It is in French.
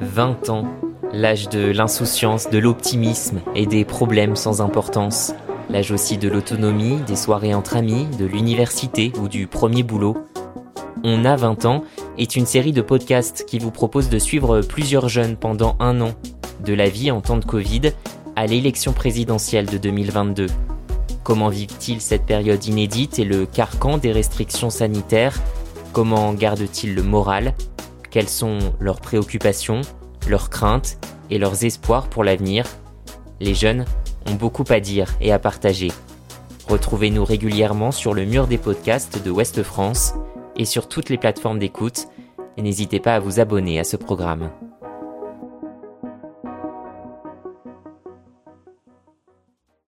20 ans, l'âge de l'insouciance, de l'optimisme et des problèmes sans importance. L'âge aussi de l'autonomie, des soirées entre amis, de l'université ou du premier boulot. On a 20 ans est une série de podcasts qui vous propose de suivre plusieurs jeunes pendant un an, de la vie en temps de Covid à l'élection présidentielle de 2022. Comment vivent-ils cette période inédite et le carcan des restrictions sanitaires? Comment gardent-ils le moral? Quelles sont leurs préoccupations, leurs craintes et leurs espoirs pour l'avenir? Les jeunes ont beaucoup à dire et à partager. Retrouvez-nous régulièrement sur le mur des podcasts de Ouest France et sur toutes les plateformes d'écoute et n'hésitez pas à vous abonner à ce programme.